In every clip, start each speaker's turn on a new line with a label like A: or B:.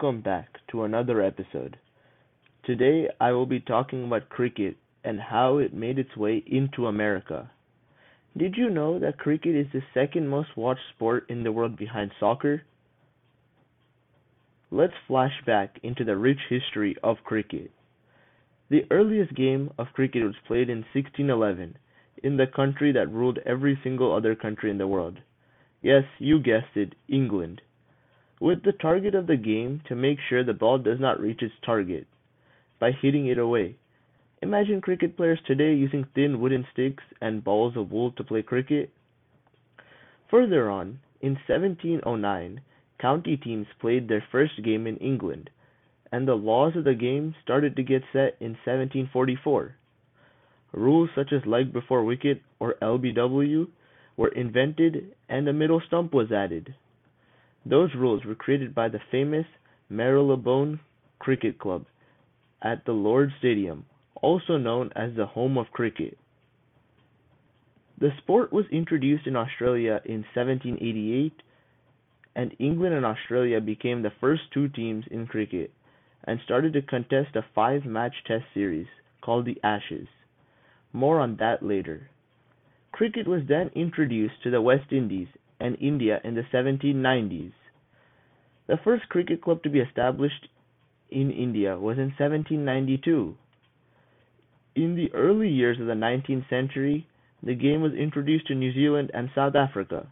A: welcome back to another episode. Today I will be talking about cricket and how it made its way into America. Did you know that cricket is the second most watched sport in the world behind soccer? Let's flash back into the rich history of cricket. The earliest game of cricket was played in 1611 in the country that ruled every single other country in the world. Yes, you guessed it, England with the target of the game to make sure the ball does not reach its target by hitting it away. Imagine cricket players today using thin wooden sticks and balls of wool to play cricket. Further on, in 1709, county teams played their first game in England, and the laws of the game started to get set in 1744. Rules such as leg before wicket or LBW were invented and a middle stump was added. Those rules were created by the famous Marylebone Cricket Club at the Lord's Stadium, also known as the home of cricket. The sport was introduced in Australia in 1788 and England and Australia became the first two teams in cricket and started to contest a five match test series called the Ashes. More on that later. Cricket was then introduced to the West Indies and India in the 1790s. The first cricket club to be established in India was in 1792. In the early years of the 19th century, the game was introduced to New Zealand and South Africa.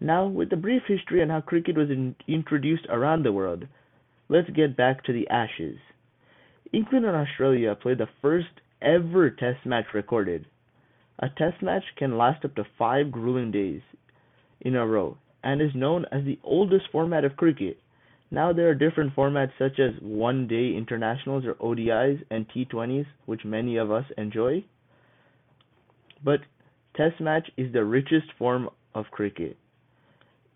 A: Now, with a brief history on how cricket was in introduced around the world, let's get back to the Ashes. England and Australia played the first ever test match recorded. A test match can last up to five grueling days in a row and is known as the oldest format of cricket. Now there are different formats such as one day internationals or ODIs and T20s, which many of us enjoy. But Test match is the richest form of cricket.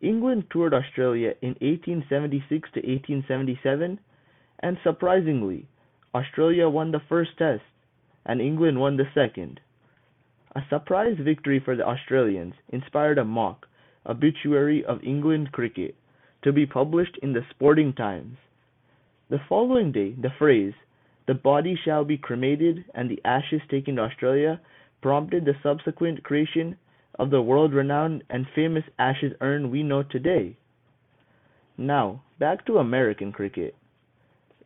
A: England toured Australia in 1876 to 1877, and surprisingly, Australia won the first test and England won the second. A surprise victory for the Australians inspired a mock obituary of England cricket, to be published in the Sporting Times. The following day the phrase, "The body shall be cremated and the ashes taken to Australia," prompted the subsequent creation of the world renowned and famous Ashes urn we know today. Now, back to American cricket.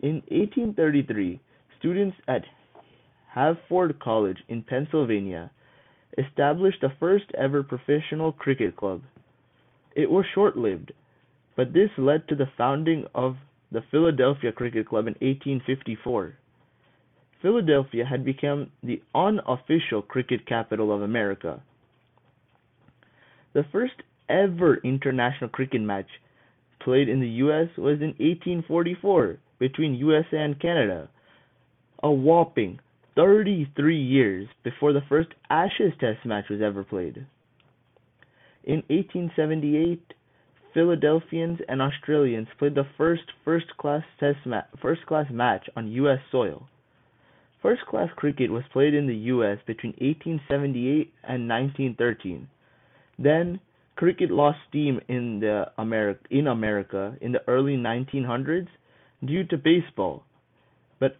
A: In 1833, students at Haverford College in Pennsylvania established the first ever professional cricket club. It was short-lived, but this led to the founding of the Philadelphia Cricket Club in 1854. Philadelphia had become the unofficial cricket capital of America. The first ever international cricket match played in the US was in 1844 between USA and Canada, a whopping 33 years before the first Ashes Test match was ever played. In 1878, Philadelphians and Australians played the first first-class match on US soil. First-class cricket was played in the US between 1878 and 1913. Then cricket lost steam in the America in America in the early 1900s due to baseball. But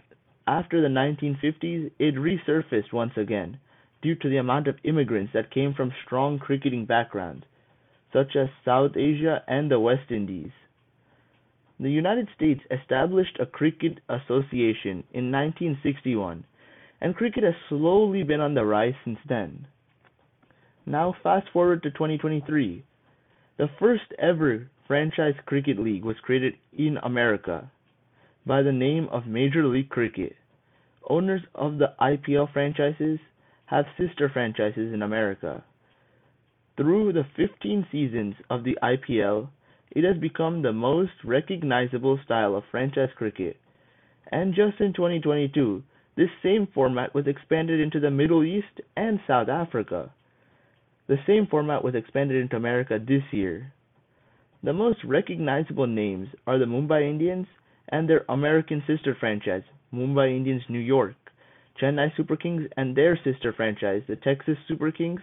A: after the 1950s, it resurfaced once again due to the amount of immigrants that came from strong cricketing backgrounds, such as South Asia and the West Indies. The United States established a cricket association in 1961, and cricket has slowly been on the rise since then. Now, fast forward to 2023. The first ever franchise cricket league was created in America by the name of Major League Cricket. Owners of the IPL franchises have sister franchises in America. Through the 15 seasons of the IPL, it has become the most recognizable style of franchise cricket. And just in 2022, this same format was expanded into the Middle East and South Africa. The same format was expanded into America this year. The most recognizable names are the Mumbai Indians and their American sister franchise, Mumbai Indians New York. Chennai Super Kings and their sister franchise, the Texas Super Kings,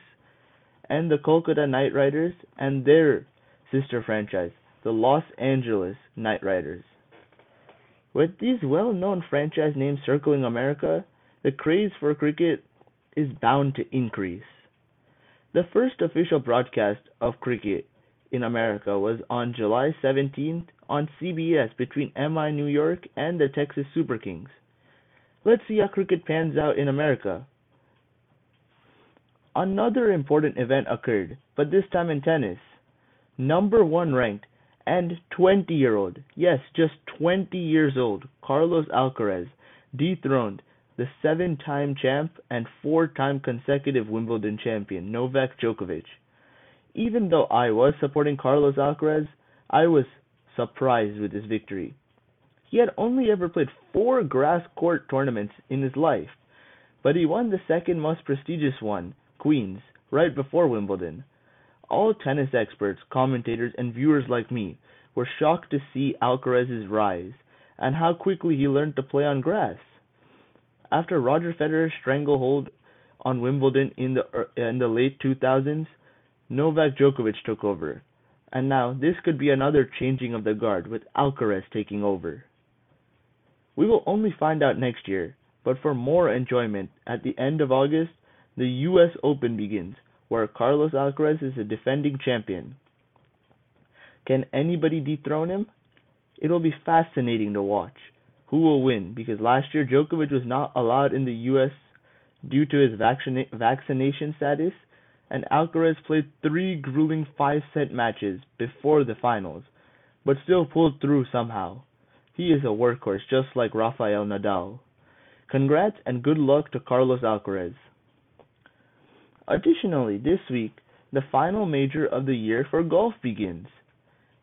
A: and the Kolkata Knight Riders and their sister franchise, the Los Angeles Knight Riders. With these well-known franchise names circling America, the craze for cricket is bound to increase. The first official broadcast of cricket in America was on July 17th on CBS between MI New York and the Texas Super Kings. Let's see how cricket pans out in America. Another important event occurred, but this time in tennis. Number 1 ranked and 20 year old, yes, just 20 years old, Carlos Alcaraz dethroned the seven time champ and four time consecutive Wimbledon champion, Novak Djokovic. Even though I was supporting Carlos Alcaraz, I was surprised with his victory. He had only ever played four grass court tournaments in his life, but he won the second most prestigious one, Queen's, right before Wimbledon. All tennis experts, commentators, and viewers like me were shocked to see Alcaraz's rise and how quickly he learned to play on grass. After Roger Federer's stranglehold on Wimbledon in the er, in the late 2000s, Novak Djokovic took over, and now this could be another changing of the guard with Alcaraz taking over. We will only find out next year, but for more enjoyment, at the end of August, the US Open begins, where Carlos Alcaraz is the defending champion. Can anybody dethrone him? It will be fascinating to watch who will win because last year Djokovic was not allowed in the US due to his vaccina- vaccination status and Alcaraz played three grueling five set matches before the finals, but still pulled through somehow. He is a workhorse just like Rafael Nadal. Congrats and good luck to Carlos Alcaraz. Additionally, this week, the final major of the year for golf begins.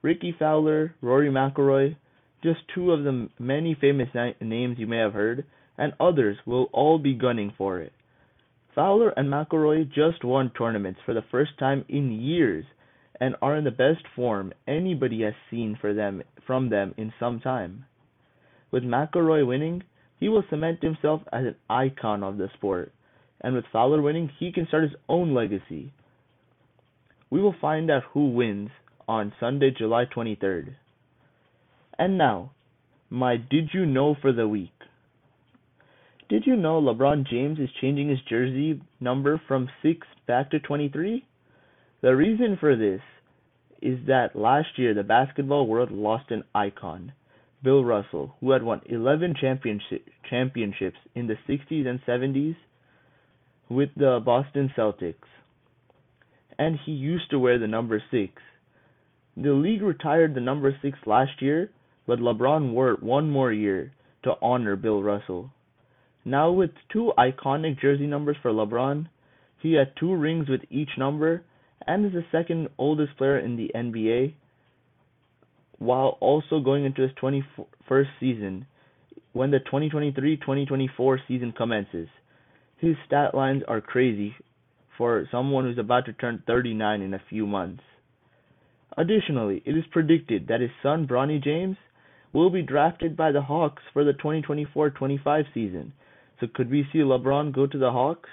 A: Rickie Fowler, Rory McIlroy, just two of the many famous names you may have heard, and others will all be gunning for it. Fowler and McIlroy just won tournaments for the first time in years and are in the best form anybody has seen for them from them in some time. With McIlroy winning, he will cement himself as an icon of the sport, and with Fowler winning, he can start his own legacy. We will find out who wins on Sunday, July 23rd. And now, my did you know for the week. Did you know LeBron James is changing his jersey number from 6 back to 23? The reason for this is that last year the basketball world lost an icon, Bill Russell, who had won 11 championship, championships in the 60s and 70s with the Boston Celtics. And he used to wear the number 6. The league retired the number 6 last year, but LeBron wore it one more year to honor Bill Russell. Now with two iconic jersey numbers for LeBron, he had two rings with each number and is the second oldest player in the NBA while also going into his 21st season when the 2023-2024 season commences. His stat lines are crazy for someone who's about to turn 39 in a few months. Additionally, it is predicted that his son Bronny James will be drafted by the Hawks for the 2024-25 season so could we see LeBron go to the Hawks?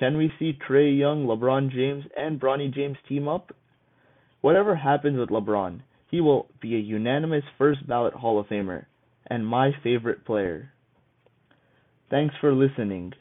A: Can we see Trae Young, LeBron James, and Bronny James team up? Whatever happens with LeBron, he will be a unanimous first ballot Hall of Famer and my favorite player. Thanks for listening.